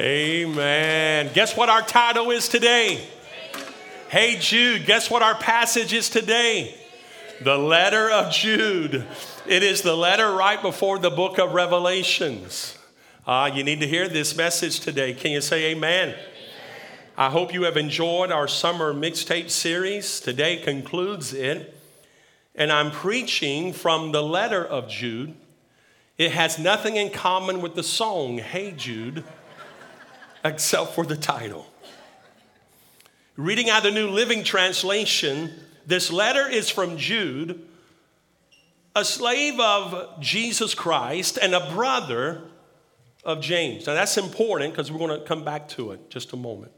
Amen. Guess what our title is today? Hey Jude, guess what our passage is today? The letter of Jude. It is the letter right before the book of Revelations. Uh, you need to hear this message today. Can you say amen? amen? I hope you have enjoyed our summer mixtape series. Today concludes it. And I'm preaching from the letter of Jude. It has nothing in common with the song, Hey Jude except for the title. Reading out the New Living Translation, this letter is from Jude, a slave of Jesus Christ and a brother of James. Now that's important because we're going to come back to it just a moment.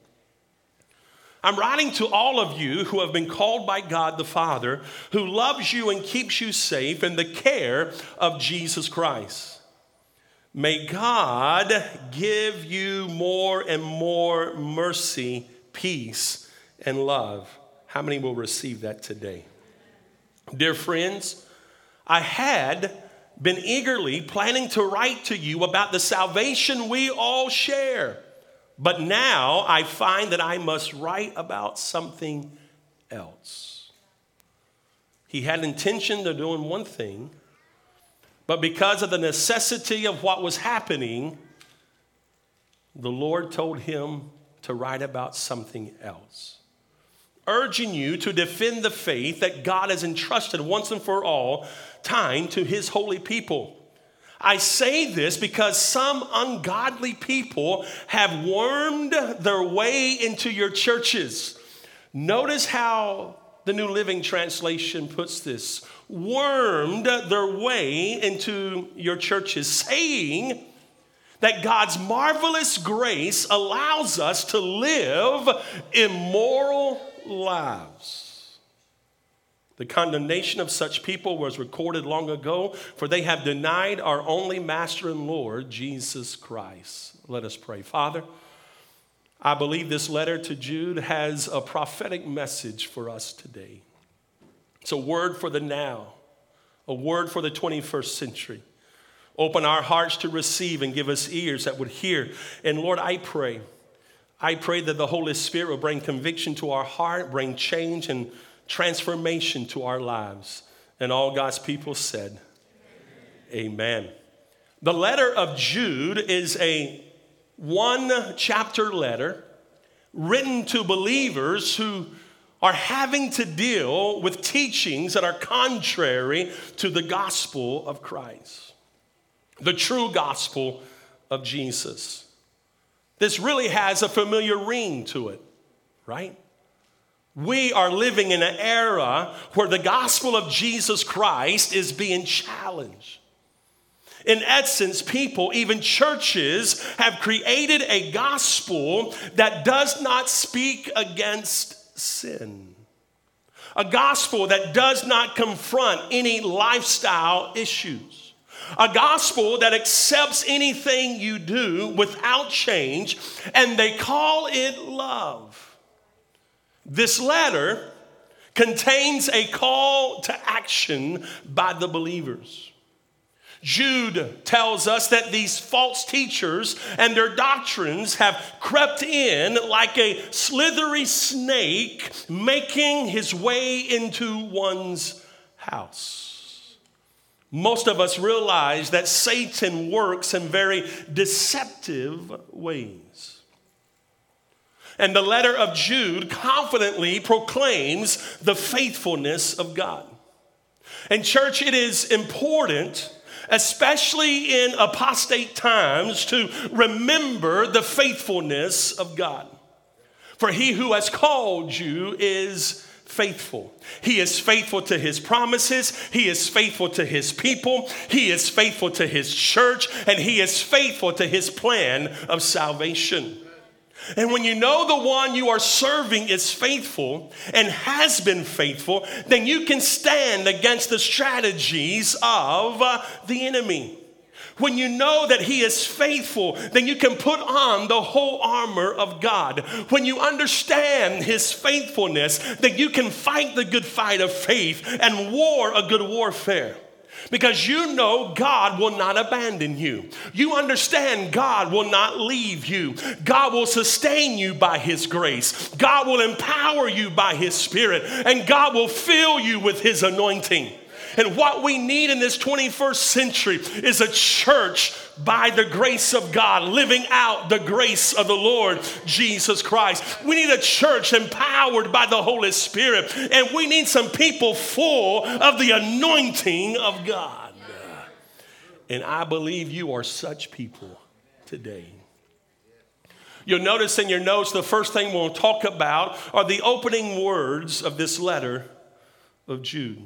I'm writing to all of you who have been called by God the Father, who loves you and keeps you safe in the care of Jesus Christ. May God give you more and more mercy, peace, and love. How many will receive that today? Dear friends, I had been eagerly planning to write to you about the salvation we all share, but now I find that I must write about something else. He had intention of doing one thing but because of the necessity of what was happening, the Lord told him to write about something else. Urging you to defend the faith that God has entrusted once and for all time to his holy people. I say this because some ungodly people have wormed their way into your churches. Notice how the New Living Translation puts this wormed their way into your churches, saying that God's marvelous grace allows us to live immoral lives. The condemnation of such people was recorded long ago, for they have denied our only Master and Lord, Jesus Christ. Let us pray. Father, I believe this letter to Jude has a prophetic message for us today. It's a word for the now, a word for the 21st century. Open our hearts to receive and give us ears that would hear. And Lord, I pray, I pray that the Holy Spirit will bring conviction to our heart, bring change and transformation to our lives. And all God's people said, Amen. Amen. The letter of Jude is a one chapter letter written to believers who are having to deal with teachings that are contrary to the gospel of Christ, the true gospel of Jesus. This really has a familiar ring to it, right? We are living in an era where the gospel of Jesus Christ is being challenged. In essence, people, even churches, have created a gospel that does not speak against sin. A gospel that does not confront any lifestyle issues. A gospel that accepts anything you do without change, and they call it love. This letter contains a call to action by the believers. Jude tells us that these false teachers and their doctrines have crept in like a slithery snake, making his way into one's house. Most of us realize that Satan works in very deceptive ways. And the letter of Jude confidently proclaims the faithfulness of God. And, church, it is important especially in apostate times, to remember the faithfulness of God. For he who has called you is faithful. He is faithful to his promises. He is faithful to his people. He is faithful to his church. And he is faithful to his plan of salvation. And when you know the one you are serving is faithful and has been faithful, then you can stand against the strategies of uh, the enemy. When you know that He is faithful, then you can put on the whole armor of God. When you understand His faithfulness, then you can fight the good fight of faith and war a good warfare. Because you know God will not abandon you. You understand God will not leave you. God will sustain you by His grace. God will empower you by His Spirit, and God will fill you with His anointing. And what we need in this 21st century is a church by the grace of God, living out the grace of the Lord Jesus Christ. We need a church empowered by the Holy Spirit, and we need some people full of the anointing of God. And I believe you are such people today. You'll notice in your notes the first thing we'll talk about are the opening words of this letter of Jude.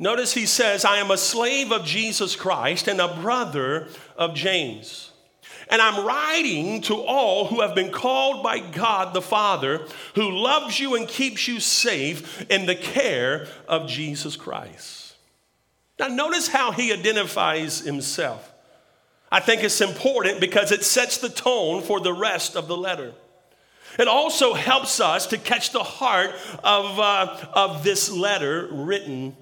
Notice he says, I am a slave of Jesus Christ and a brother of James. And I'm writing to all who have been called by God the Father, who loves you and keeps you safe in the care of Jesus Christ. Now, notice how he identifies himself. I think it's important because it sets the tone for the rest of the letter. It also helps us to catch the heart of, uh, of this letter written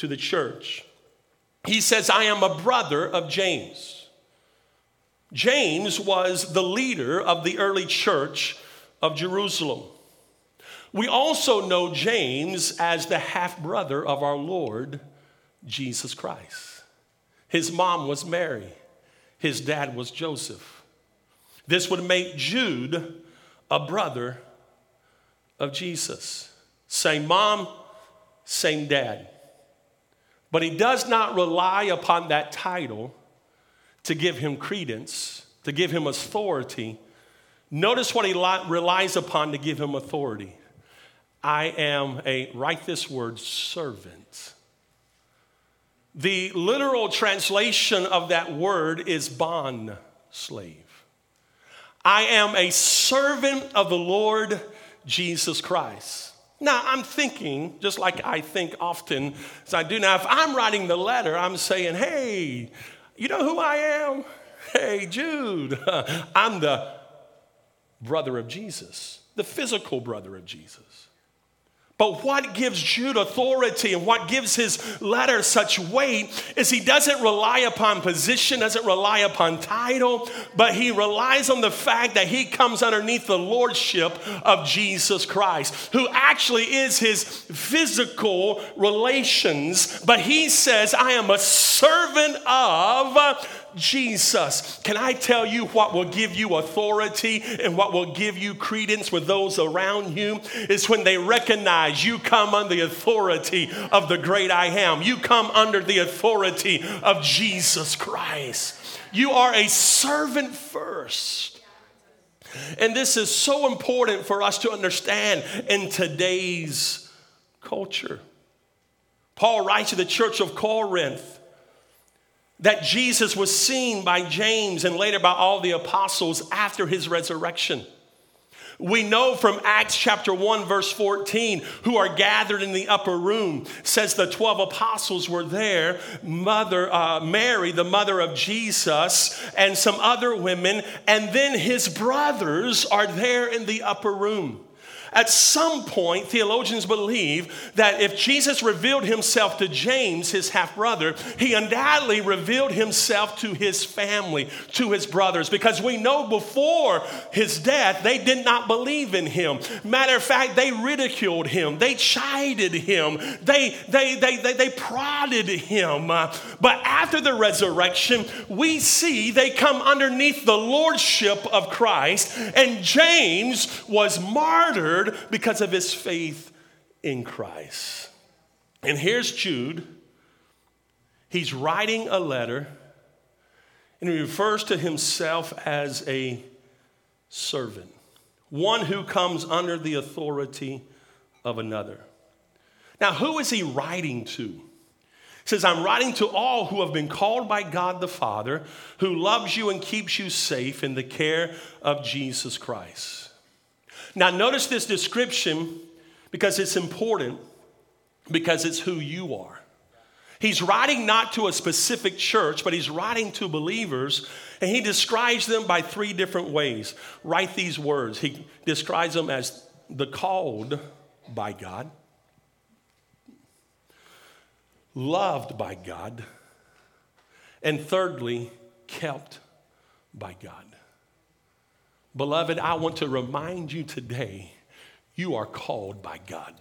to the church. He says, I am a brother of James. James was the leader of the early church of Jerusalem. We also know James as the half brother of our Lord Jesus Christ. His mom was Mary, his dad was Joseph. This would make Jude a brother of Jesus. Same mom, same dad. But he does not rely upon that title to give him credence, to give him authority. Notice what he relies upon to give him authority. I am a, write this word, servant. The literal translation of that word is bond slave. I am a servant of the Lord Jesus Christ. Now, I'm thinking, just like I think often as I do now, if I'm writing the letter, I'm saying, hey, you know who I am? Hey, Jude, I'm the brother of Jesus, the physical brother of Jesus. But what gives Jude authority and what gives his letter such weight is he doesn't rely upon position, doesn't rely upon title, but he relies on the fact that he comes underneath the lordship of Jesus Christ, who actually is his physical relations. But he says, I am a servant of Jesus. Can I tell you what will give you authority and what will give you credence with those around you? Is when they recognize you come under the authority of the great I am. You come under the authority of Jesus Christ. You are a servant first. And this is so important for us to understand in today's culture. Paul writes to the church of Corinth that Jesus was seen by James and later by all the apostles after his resurrection. We know from Acts chapter 1, verse 14, who are gathered in the upper room, says the 12 apostles were there, mother, uh, Mary, the mother of Jesus, and some other women, and then his brothers are there in the upper room. At some point, theologians believe that if Jesus revealed himself to James, his half brother, he undoubtedly revealed himself to his family, to his brothers, because we know before his death, they did not believe in him. Matter of fact, they ridiculed him, they chided him, they, they, they, they, they prodded him. Uh, but after the resurrection, we see they come underneath the lordship of Christ, and James was martyred because of his faith in Christ. And here's Jude. He's writing a letter and he refers to himself as a servant, one who comes under the authority of another. Now, who is he writing to? He says, I'm writing to all who have been called by God the Father, who loves you and keeps you safe in the care of Jesus Christ. Now, notice this description because it's important, because it's who you are. He's writing not to a specific church, but he's writing to believers, and he describes them by three different ways. Write these words. He describes them as the called by God, loved by God, and thirdly, kept by God. Beloved, I want to remind you today you are called by God.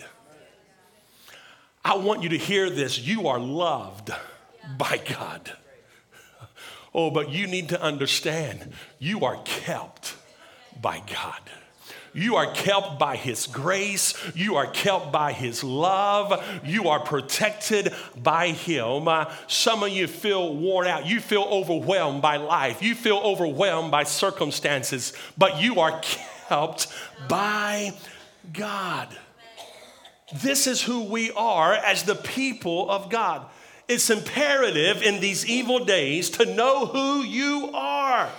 I want you to hear this. You are loved by God. Oh, but you need to understand you are kept by God. You are kept by His grace. You are kept by His love. You are protected by Him. Uh, some of you feel worn out. You feel overwhelmed by life. You feel overwhelmed by circumstances, but you are kept by God. This is who we are as the people of God. It's imperative in these evil days to know who you are.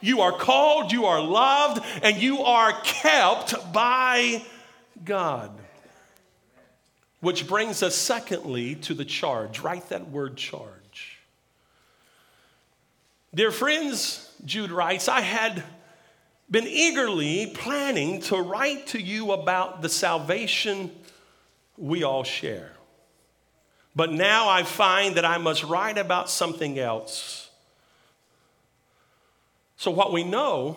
You are called, you are loved, and you are kept by God. Which brings us, secondly, to the charge. Write that word charge. Dear friends, Jude writes, I had been eagerly planning to write to you about the salvation we all share. But now I find that I must write about something else so, what we know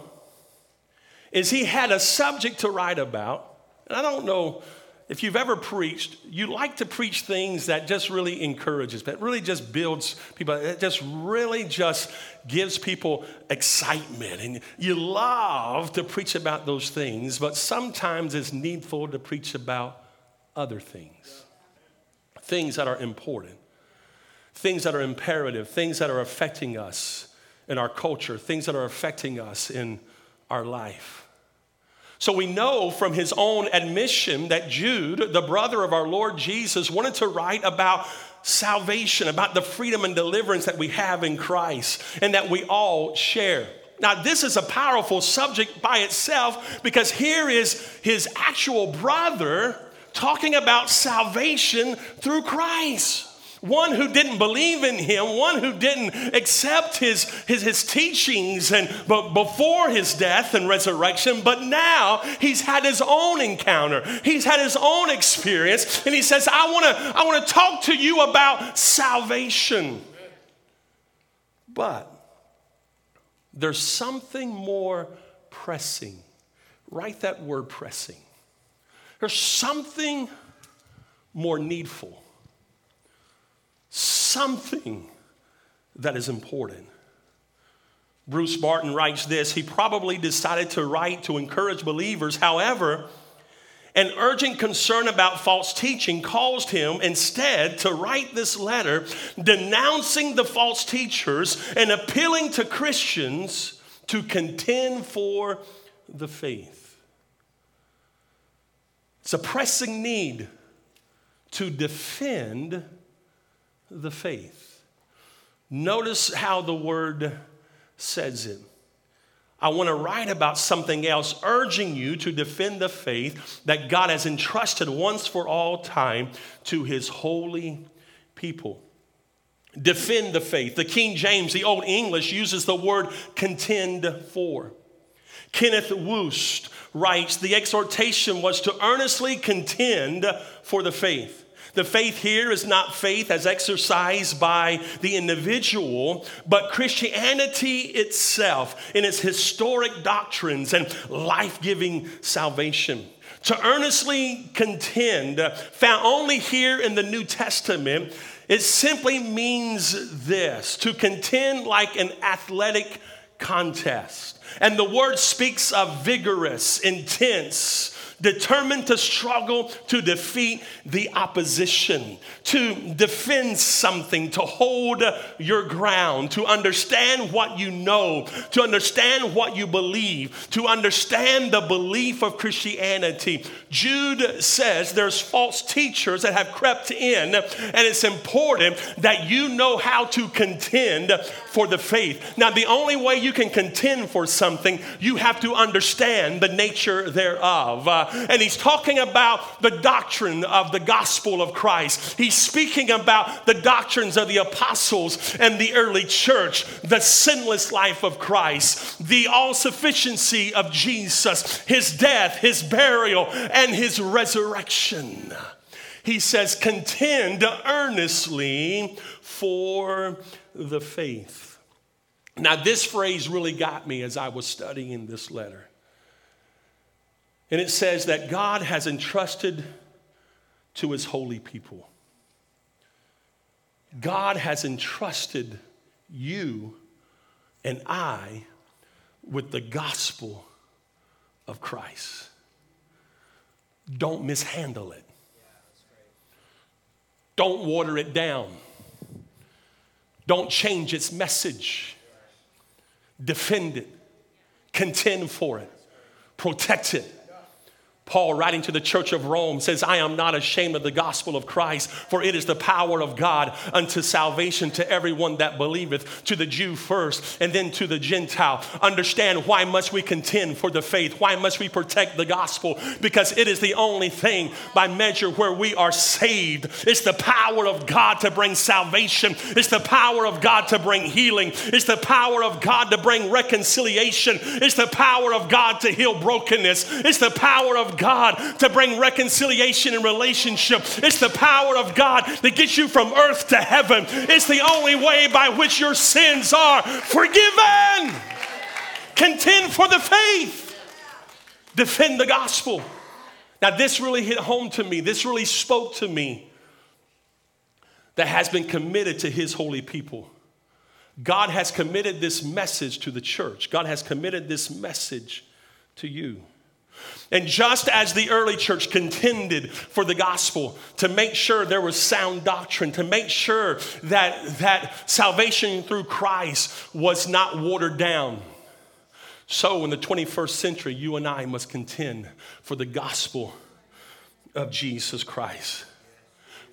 is he had a subject to write about. And I don't know if you've ever preached, you like to preach things that just really encourages, that really just builds people, it just really just gives people excitement. And you love to preach about those things, but sometimes it's needful to preach about other things, things that are important, things that are imperative, things that are affecting us in our culture, things that are affecting us in our life. So we know from his own admission that Jude, the brother of our Lord Jesus, wanted to write about salvation, about the freedom and deliverance that we have in Christ and that we all share. Now, this is a powerful subject by itself because here is his actual brother talking about salvation through Christ one who didn't believe in him, one who didn't accept his, his, his teachings and but before his death and resurrection, but now he's had his own encounter. He's had his own experience, and he says, I want to I want to talk to you about salvation. But there's something more pressing. Write that word pressing. There's something more needful something that is important. Bruce Barton writes this He probably decided to write to encourage believers. However, an urgent concern about false teaching caused him instead to write this letter denouncing the false teachers and appealing to Christians to contend for the faith. It's a pressing need to defend the faith. Notice how the word says it. I want to write about something else, urging you to defend the faith that God has entrusted once for all time to his holy people. Defend the faith. The King James, the Old English, uses the word contend for. Kenneth Wuest writes the exhortation was to earnestly contend for the faith. The faith here is not faith as exercised by the individual, but Christianity itself in its historic doctrines and life giving salvation. To earnestly contend, found only here in the New Testament, it simply means this to contend like an athletic contest. And the word speaks of vigorous, intense, determined to struggle to defeat the opposition, to defend something, to hold your ground, to understand what you know, to understand what you believe, to understand the belief of Christianity. Jude says there's false teachers that have crept in, and it's important that you know how to contend for the faith. Now, the only way you can contend for something, you have to understand the nature thereof. Uh, and he's talking about the doctrine of the gospel of Christ. He's speaking about the doctrines of the apostles and the early church, the sinless life of Christ, the all sufficiency of Jesus, his death, his burial, and his resurrection. He says, contend earnestly for the faith. Now, this phrase really got me as I was studying this letter. And it says that God has entrusted to his holy people. God has entrusted you and I with the gospel of Christ. Don't mishandle it. Don't water it down. Don't change its message. Defend it. Contend for it. Protect it Paul, writing to the church of Rome, says, I am not ashamed of the gospel of Christ, for it is the power of God unto salvation to everyone that believeth, to the Jew first, and then to the Gentile. Understand why must we contend for the faith? Why must we protect the gospel? Because it is the only thing by measure where we are saved. It's the power of God to bring salvation, it's the power of God to bring healing, it's the power of God to bring reconciliation, it's the power of God to heal brokenness, it's the power of God to bring reconciliation and relationship. It's the power of God that gets you from earth to heaven. It's the only way by which your sins are forgiven. Contend for the faith, defend the gospel. Now, this really hit home to me. This really spoke to me that has been committed to his holy people. God has committed this message to the church. God has committed this message to you. And just as the early church contended for the gospel to make sure there was sound doctrine, to make sure that, that salvation through Christ was not watered down, so in the 21st century, you and I must contend for the gospel of Jesus Christ.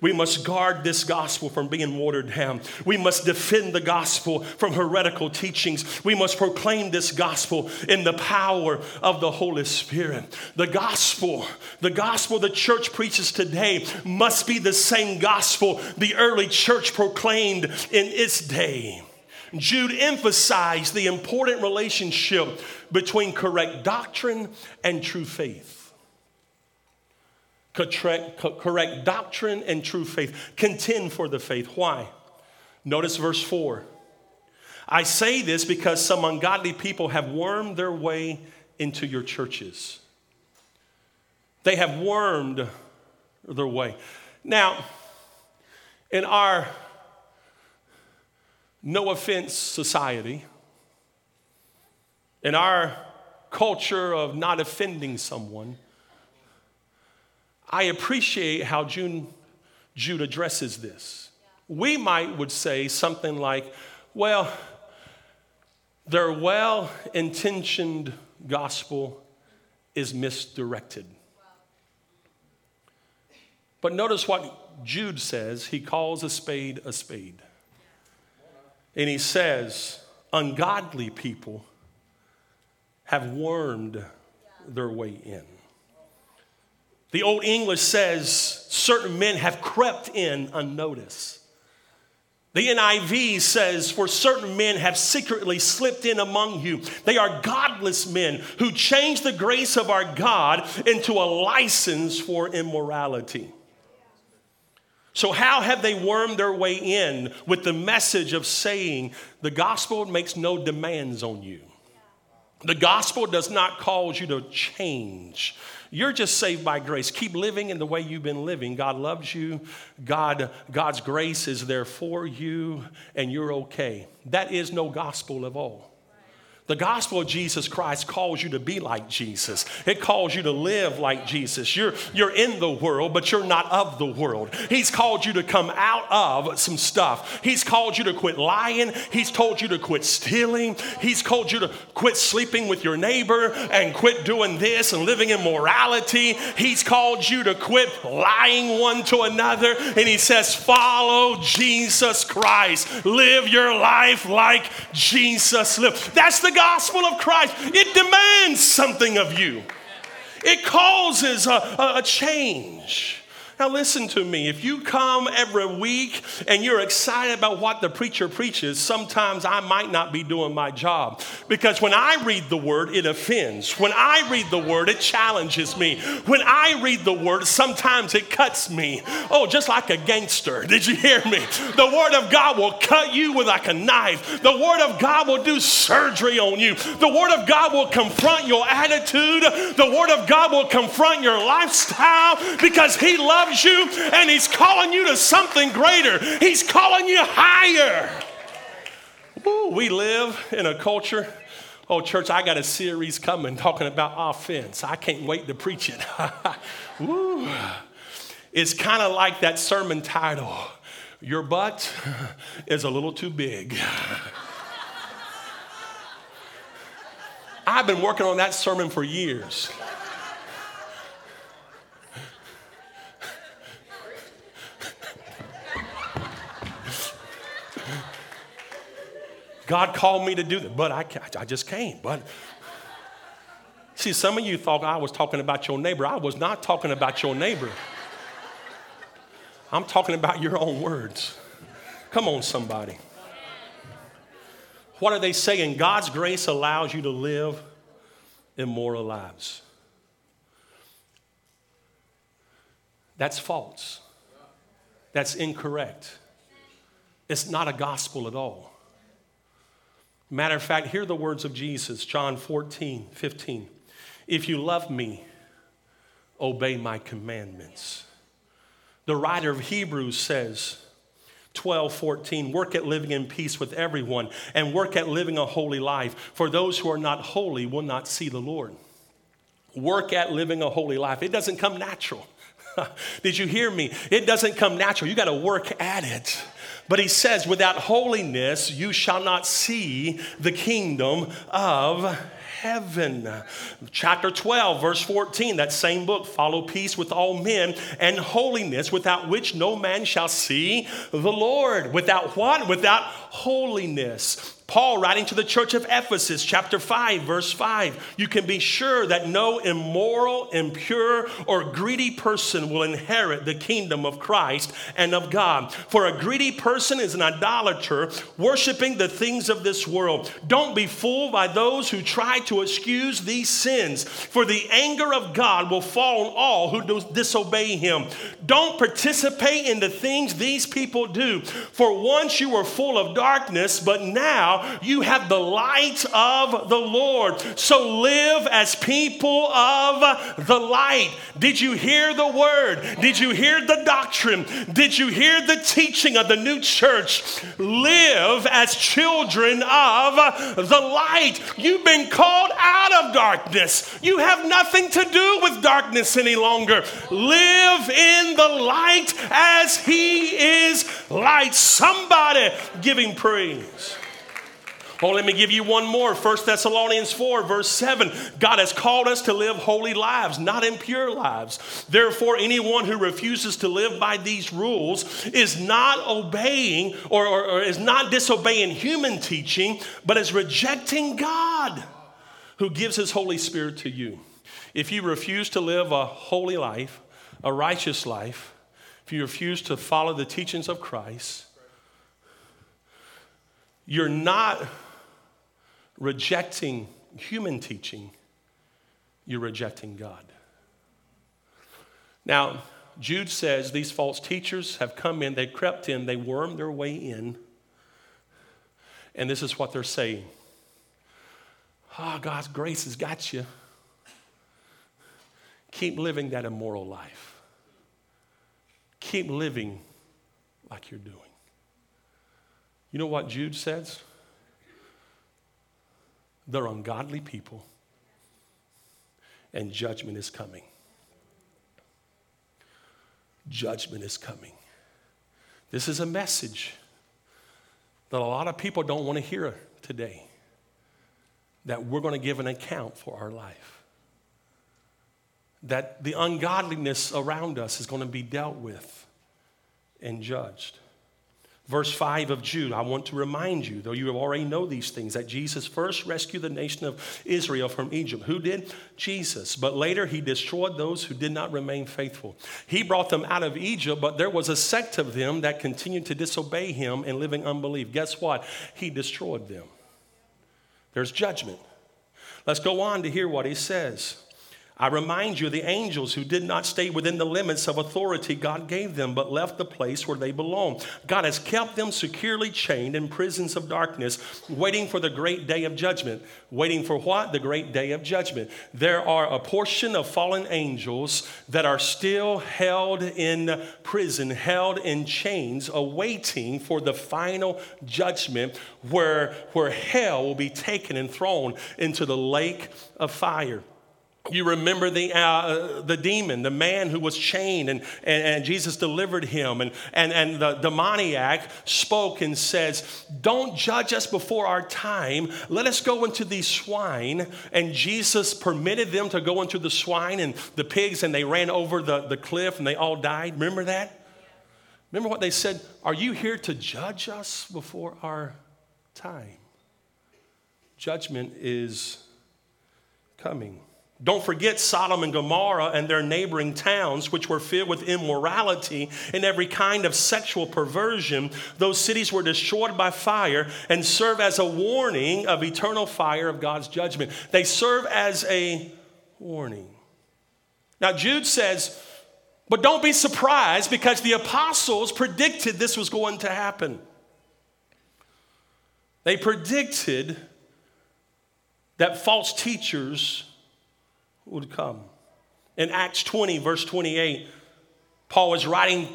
We must guard this gospel from being watered down. We must defend the gospel from heretical teachings. We must proclaim this gospel in the power of the Holy Spirit. The gospel, the gospel the church preaches today must be the same gospel the early church proclaimed in its day. Jude emphasized the important relationship between correct doctrine and true faith correct, doctrine and true faith. Contend for the faith. Why? Notice verse 4. I say this because some ungodly people have wormed their way into your churches. They have wormed their way. Now, in our no offense society, in our culture of not offending someone, I appreciate how June, Jude addresses this. We might would say something like, well, their well intentioned gospel is misdirected. But notice what Jude says. He calls a spade a spade. And he says, ungodly people have wormed their way in. The Old English says certain men have crept in unnoticed. The NIV says, For certain men have secretly slipped in among you. They are godless men who change the grace of our God into a license for immorality. So, how have they wormed their way in with the message of saying the gospel makes no demands on you? The gospel does not cause you to change. You're just saved by grace. Keep living in the way you've been living. God loves you. God, God's grace is there for you, and you're okay. That is no gospel of all. The gospel of Jesus Christ calls you to be like Jesus. It calls you to live like Jesus. You're, you're in the world, but you're not of the world. He's called you to come out of some stuff. He's called you to quit lying. He's told you to quit stealing. He's called you to quit sleeping with your neighbor and quit doing this and living in morality. He's called you to quit lying one to another. And he says, follow Jesus Christ. Live your life like Jesus lived. That's the gospel of Christ, it demands something of you. It causes a, a, change. Now, listen to me. If you come every week and you're excited about what the preacher preaches, sometimes I might not be doing my job. Because when I read the word, it offends. When I read the word, it challenges me. When I read the word, sometimes it cuts me. Oh, just like a gangster. Did you hear me? The word of God will cut you with like a knife. The word of God will do surgery on you. The word of God will confront your attitude. The word of God will confront your lifestyle because he loves loves you and He's calling you to something greater. He's calling you higher. Ooh, we live in a culture. Oh, church, I got a series coming talking about offense. I can't wait to preach it. it's kind of like that sermon title Your butt is a little too big. I've been working on that sermon for years. God called me to do that, but I, I just can't. But see, some of you thought I was talking about your neighbor. I was not talking about your neighbor. I'm talking about your own words. Come on, somebody. What are they saying? God's grace allows you to live immoral lives. That's false. That's incorrect. It's not a gospel at all. Matter of fact, hear the words of Jesus, John 14, 15. If you love me, obey my commandments. The writer of Hebrews says, 12, 14, work at living in peace with everyone and work at living a holy life, for those who are not holy will not see the Lord. Work at living a holy life. It doesn't come natural. Did you hear me? It doesn't come natural. You got to work at it. But he says, without holiness, you shall not see the kingdom of heaven. Chapter 12, verse 14, that same book, follow peace with all men and holiness, without which no man shall see the Lord. Without what? Without holiness. Paul, writing to the church of Ephesus, chapter 5, verse 5, you can be sure that no immoral, impure, or greedy person will inherit the kingdom of Christ and of God. For a greedy person is an idolater, worshiping the things of this world. Don't be fooled by those who try to excuse these sins, for the anger of God will fall on all who disobey him. Don't participate in the things these people do, for once you were full of darkness, but now you have the light of the Lord. So live as people of the light. Did you hear the word? Did you hear the doctrine? Did you hear the teaching of the new church? Live as children of the light. You've been called out of darkness. You have nothing to do with darkness any longer. Live in the light as He is light. Somebody giving praise. Oh, let me give you one more. 1 Thessalonians 4, verse 7. God has called us to live holy lives, not impure lives. Therefore, anyone who refuses to live by these rules is not obeying or, or, or is not disobeying human teaching, but is rejecting God who gives his Holy Spirit to you. If you refuse to live a holy life, a righteous life, if you refuse to follow the teachings of Christ, you're not rejecting human teaching, you're rejecting God. Now, Jude says these false teachers have come in, they crept in, they wormed their way in, and this is what they're saying. Ah, oh, God's grace has got you. Keep living that immoral life. Keep living like you're doing. You know what Jude says? They're ungodly people, and judgment is coming. Judgment is coming. This is a message that a lot of people don't want to hear today that we're going to give an account for our life. That the ungodliness around us is going to be dealt with and judged. Verse 5 of Jude, I want to remind you, though you already know these things, that Jesus first rescued the nation of Israel from Egypt. Who did? Jesus. But later he destroyed those who did not remain faithful. He brought them out of Egypt, but there was a sect of them that continued to disobey him and live in unbelief. Guess what? He destroyed them. There's judgment. Let's go on to hear what he says. I remind you the angels who did not stay within the limits of authority God gave them, but left the place where they belong. God has kept them securely chained in prisons of darkness, waiting for the great day of judgment. Waiting for what? The great day of judgment. There are a portion of fallen angels that are still held in prison, held in chains, awaiting for the final judgment where, where hell will be taken and thrown into the lake of fire. You remember the, uh, the demon, the man who was chained, and, and, and, Jesus delivered him. And, and, and the demoniac spoke and says, Don't judge us before our time. Let us go into these swine. And Jesus permitted them to go into the swine and the pigs, and they ran over the, the cliff and they all died. Remember that? Remember what they said? Are you here to judge us before our time? Judgment is coming. Don't forget Sodom and Gomorrah and their neighboring towns, which were filled with immorality and every kind of sexual perversion. Those cities were destroyed by fire and serve as a warning of eternal fire of God's judgment. They serve as a warning. Now, Jude says, but don't be surprised because the apostles predicted this was going to happen. They predicted that false teachers would come. In Acts 20, verse 28, Paul was writing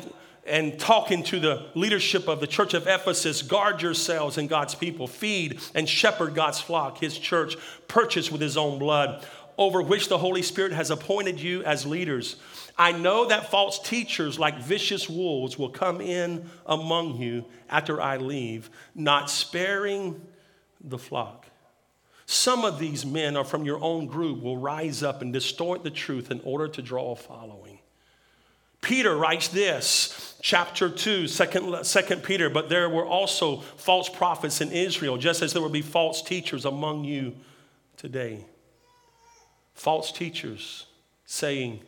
and talking to the leadership of the church of Ephesus guard yourselves and God's people, feed and shepherd God's flock, his church, purchased with his own blood, over which the Holy Spirit has appointed you as leaders. I know that false teachers, like vicious wolves, will come in among you after I leave, not sparing the flock. Some of these men are from your own group, will rise up and distort the truth in order to draw a following. Peter writes this, chapter 2, second, second Peter, but there were also false prophets in Israel, just as there will be false teachers among you today. False teachers saying,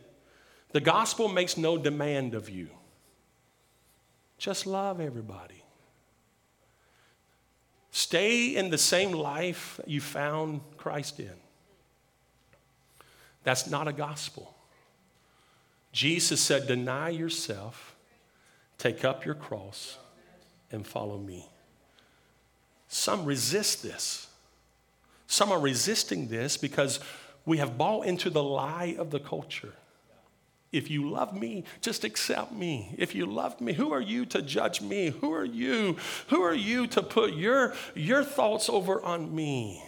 the gospel makes no demand of you. Just love everybody. Stay in the same life you found Christ in. That's not a gospel. Jesus said, Deny yourself, take up your cross, and follow me. Some resist this. Some are resisting this because we have bought into the lie of the culture. If you love me, just accept me. If you love me, who are you to judge me? Who are you? Who are you to put your, your thoughts over on me?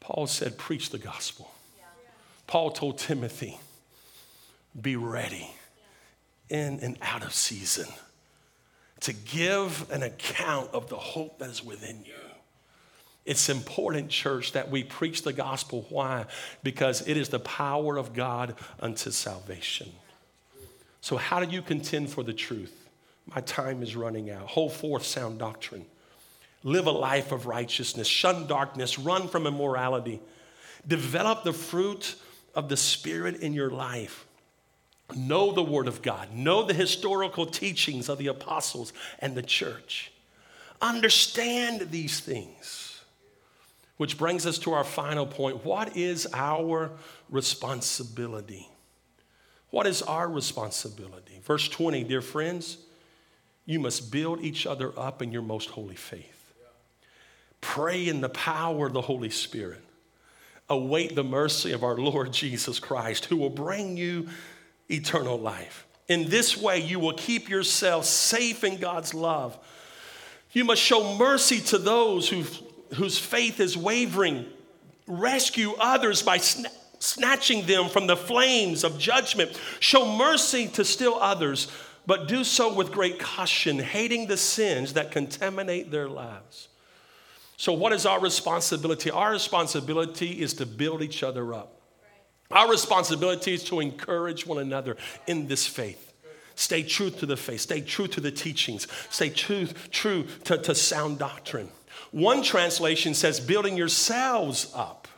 Paul said, Preach the gospel. Paul told Timothy, Be ready in and out of season to give an account of the hope that is within you. It's important, church, that we preach the gospel. Why? Because it is the power of God unto salvation. So, how do you contend for the truth? My time is running out. Hold forth sound doctrine. Live a life of righteousness. Shun darkness. Run from immorality. Develop the fruit of the Spirit in your life. Know the Word of God. Know the historical teachings of the apostles and the church. Understand these things. Which brings us to our final point. What is our responsibility? What is our responsibility? Verse 20, dear friends, you must build each other up in your most holy faith. Pray in the power of the Holy Spirit. Await the mercy of our Lord Jesus Christ, who will bring you eternal life. In this way, you will keep yourself safe in God's love. You must show mercy to those who've whose faith is wavering. Rescue others by sna- snatching them from the flames of judgment. Show mercy to still others, but do so with great caution, hating the sins that contaminate their lives. So, what is our responsibility? Our responsibility is to build each other up. Our responsibility is to encourage one another in this faith. Stay true to the faith. Stay true to the teachings. Stay true, true to, to sound doctrine. One translation says, building yourselves up.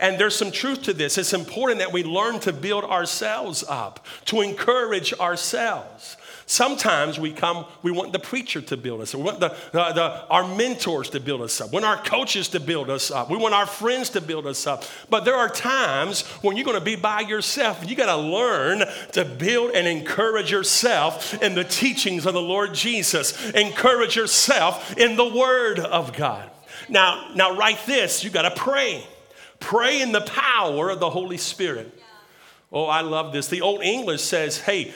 And there's some truth to this. It's important that we learn to build ourselves up, to encourage ourselves. Sometimes we come, we want the preacher to build us up. We want the, the, the, our mentors to build us up. We want our coaches to build us up. We want our friends to build us up. But there are times when you're going to be by yourself. You got to learn to build and encourage yourself in the teachings of the Lord Jesus. Encourage yourself in the Word of God. Now, now write this. You got to pray. Pray in the power of the Holy Spirit. Oh, I love this. The Old English says, hey,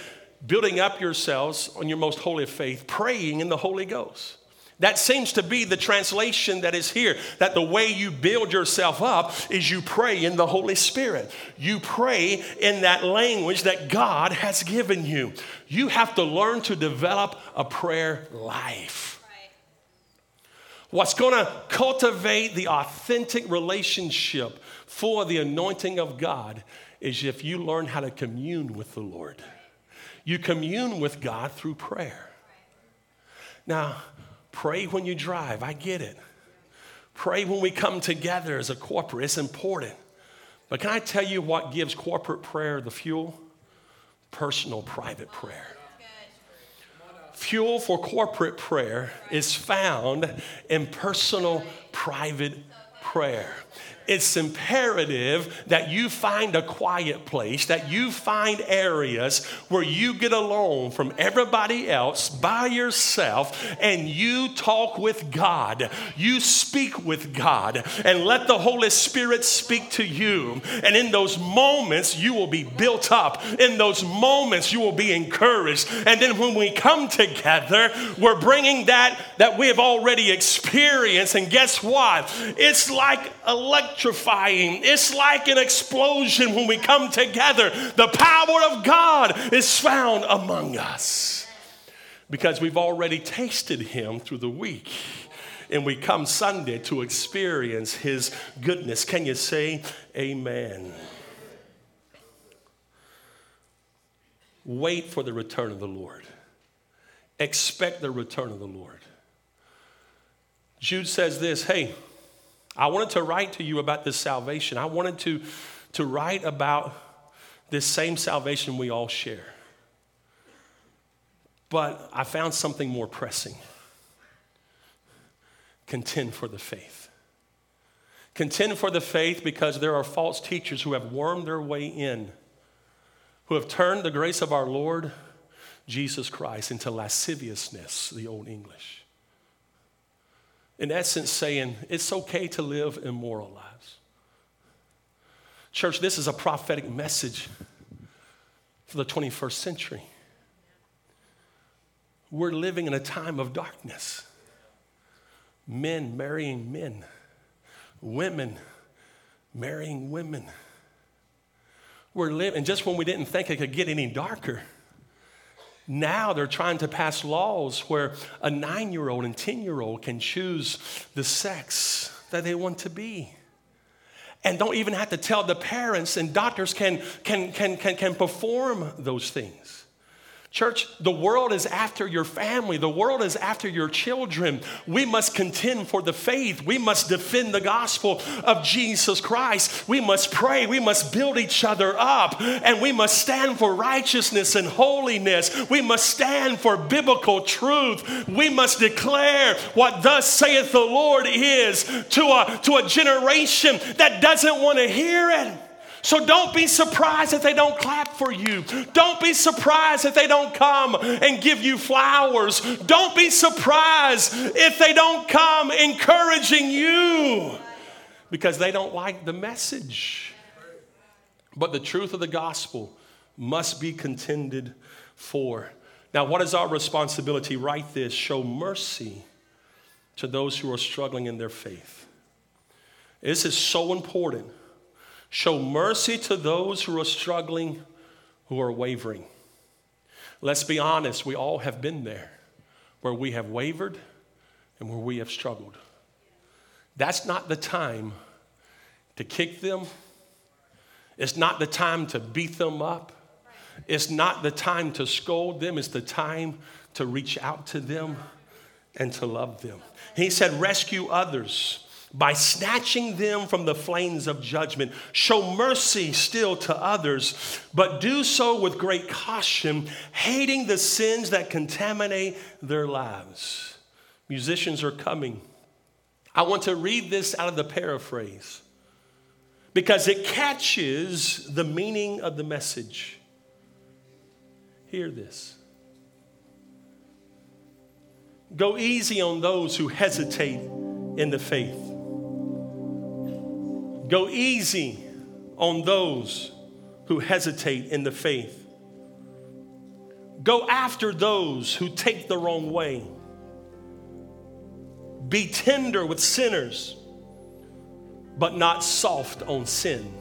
building up yourselves on your most holy faith, praying in the Holy Ghost. That seems to be the translation that is here. That the way you build yourself up is you pray in the Holy Spirit. You pray in that language that God has given you. You have to learn to develop a prayer life. What's going to cultivate the authentic relationship for the anointing of God is if you learn how to commune with the Lord. You commune with God through prayer. Now, pray when you drive. I get it. Pray when we come together as a corporate. It's important. But can I tell you what gives corporate prayer the fuel? Personal, private prayer. Fuel for corporate prayer is found in personal, private prayer it's imperative that you find a quiet place, that you find areas where you get alone from everybody else by yourself and you talk with God. You speak with God and let the Holy Spirit speak to you. And in those moments, you will be built up. In those moments, you will be encouraged. And then when we come together, we're bringing that that we have already experienced. And guess what? It's like electric electrifying. It's like an explosion when we come together. The power of God is found among us because we've already tasted Him through the week. And we come Sunday to experience His goodness. Can you say amen? Wait for the return of the Lord. Expect the return of the Lord. Jude says this hey, I wanted to write to you about this salvation. I wanted to, to write about this same salvation we all share. But I found something more pressing contend for the faith. Contend for the faith because there are false teachers who have wormed their way in, who have turned the grace of our Lord Jesus Christ into lasciviousness, the Old English in essence, saying it's okay to live immoral lives. Church, this is a prophetic message for the 21st century. We're living in a time of darkness. Men marrying men, women marrying women. We're living, and just when we didn't think it could get any darker, now they're trying to pass laws where a nine year old and 10 year old can choose the sex that they want to be. And don't even have to tell the parents, and doctors can, can, can, can, can perform those things. Church, the world is after your family. The world is after your children. We must contend for the faith. We must defend the gospel of Jesus Christ. We must pray. We must build each other up. And we must stand for righteousness and holiness. We must stand for biblical truth. We must declare what thus saith the Lord is to a, to a generation that doesn't want to hear it. So don't be surprised if they don't clap for you. Don't be surprised if they don't come and give you flowers. Don't be surprised if they don't come encouraging you because they don't like the message. But the truth of the gospel must be contended for. Now, what is our responsibility? Write this show mercy to those who are struggling in their faith. This is so important Show mercy to those who are struggling, who are wavering. Let's be honest, we all have been there where we have wavered and where we have struggled. That's not the time to kick them. It's not the time to beat them up. It's not the time to scold them, it's the time to reach out to them and to love them. He said, Rescue others by snatching them from the flames of judgment. Show mercy still to others, but do so with great caution, hating the sins that contaminate their lives. Musicians are coming. I want to read this out of the paraphrase because it catches the meaning of the message. Hear this. Go easy on those who hesitate in the faith. Go easy on those who hesitate in the faith. Go after those who take the wrong way. Be tender with sinners, but not soft on sin.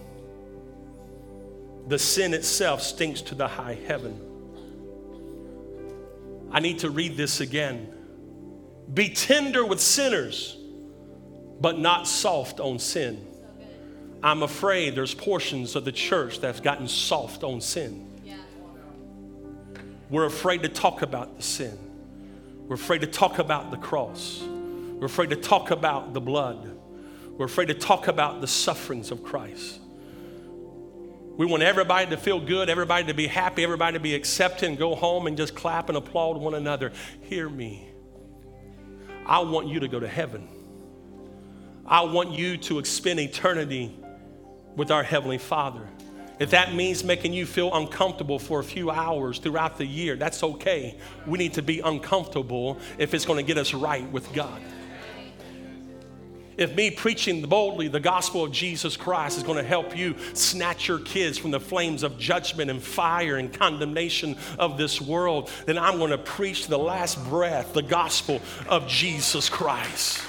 The sin itself stinks to the high heaven. I need to read this again. Be tender with sinners, but not soft on sin. I'm afraid there's portions of the church that's gotten soft on sin. We're afraid to talk about the sin. We're afraid to talk about the cross. We're afraid to talk about the blood. We're afraid to talk about the sufferings of Christ. We want everybody to feel good, everybody to be happy, everybody to be accepted, and go home and just clap and applaud one another. Hear me. I want you to go to heaven. I want you to spend eternity with our Heavenly Father. If that means making you feel uncomfortable for a few hours throughout the year, that's okay. We need to be uncomfortable if it's going to get us right with God. If me preaching boldly the gospel of Jesus Christ is going to help you snatch your kids from the flames of judgment and fire and condemnation of this world, then I'm going to preach the last breath the gospel of Jesus Christ.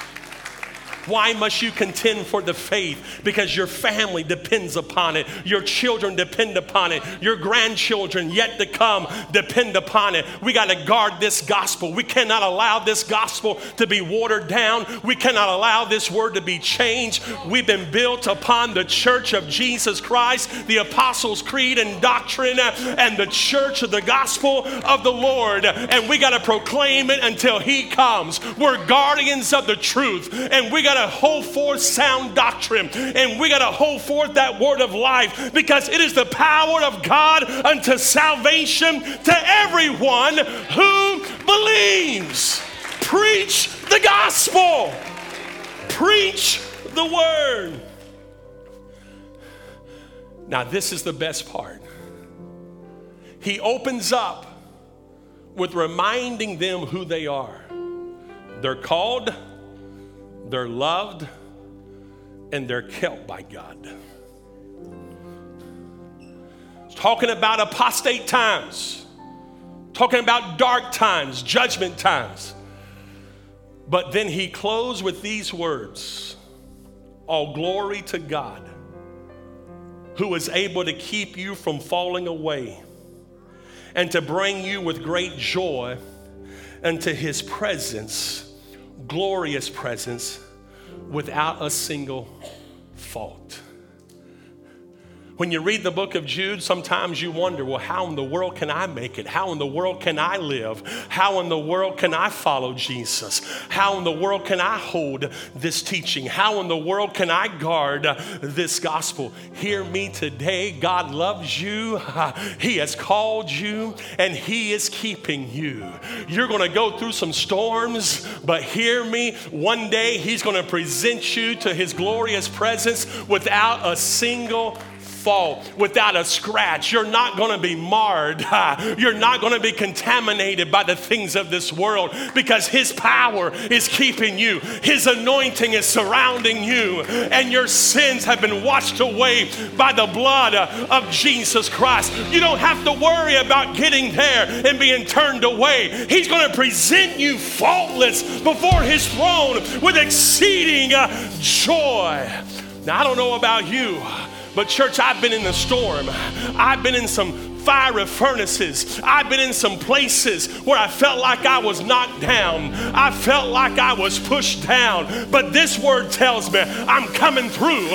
Why must you contend for the faith? Because your family depends upon it. Your children depend upon it. Your grandchildren yet to come depend upon it. We got to guard this gospel. We cannot allow this gospel to be watered down. We cannot allow this word to be changed. We've been built upon the church of Jesus Christ, the Apostles' Creed and doctrine, and the church of the gospel of the Lord. And we got to proclaim it until He comes. We're guardians of the truth, and we to hold forth sound doctrine and we got to hold forth that word of life because it is the power of God unto salvation to everyone who believes. Preach the gospel, preach the word. Now, this is the best part. He opens up with reminding them who they are. They're called, they're loved, and they're kept by God. It's talking about apostate times, talking about dark times, judgment times. But then he closed with these words All glory to God, who is able to keep you from falling away and to bring you with great joy into his presence glorious presence without a single fault. When you read the book of Jude, sometimes you wonder, well, how in the world can I make it? How in the world can I live? How in the world can I follow Jesus? How in the world can I hold this teaching? How in the world can I guard this gospel? Hear me today. God loves you, He has called you, and He is keeping you. You're going to go through some storms, but hear me. One day He's going to present you to His glorious presence without a single fall without a scratch. You're not going to be marred. You're not going to be contaminated by the things of this world because His power is keeping you, His anointing is surrounding you, and your sins have been washed away by the blood of Jesus Christ. You don't have to worry about getting there and being turned away. He's going to present you faultless before His throne with exceeding uh, joy. Now, I don't know about you, but, church, I've been in the storm. I've been in some fiery furnaces. I've been in some places where I felt like I was knocked down. I felt like I was pushed down. But this word tells me I'm coming through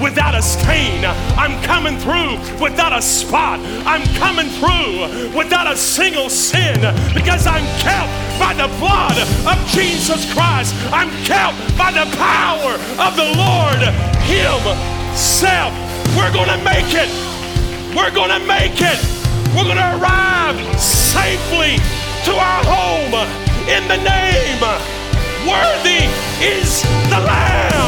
without a stain. I'm coming through without a spot. I'm coming through without a single sin because I'm kept by the blood of Jesus Christ. I'm kept by the power of the Lord Himself. We're going to make it. We're going to make it. We're going to arrive safely to our home in the name. Worthy is the Lamb.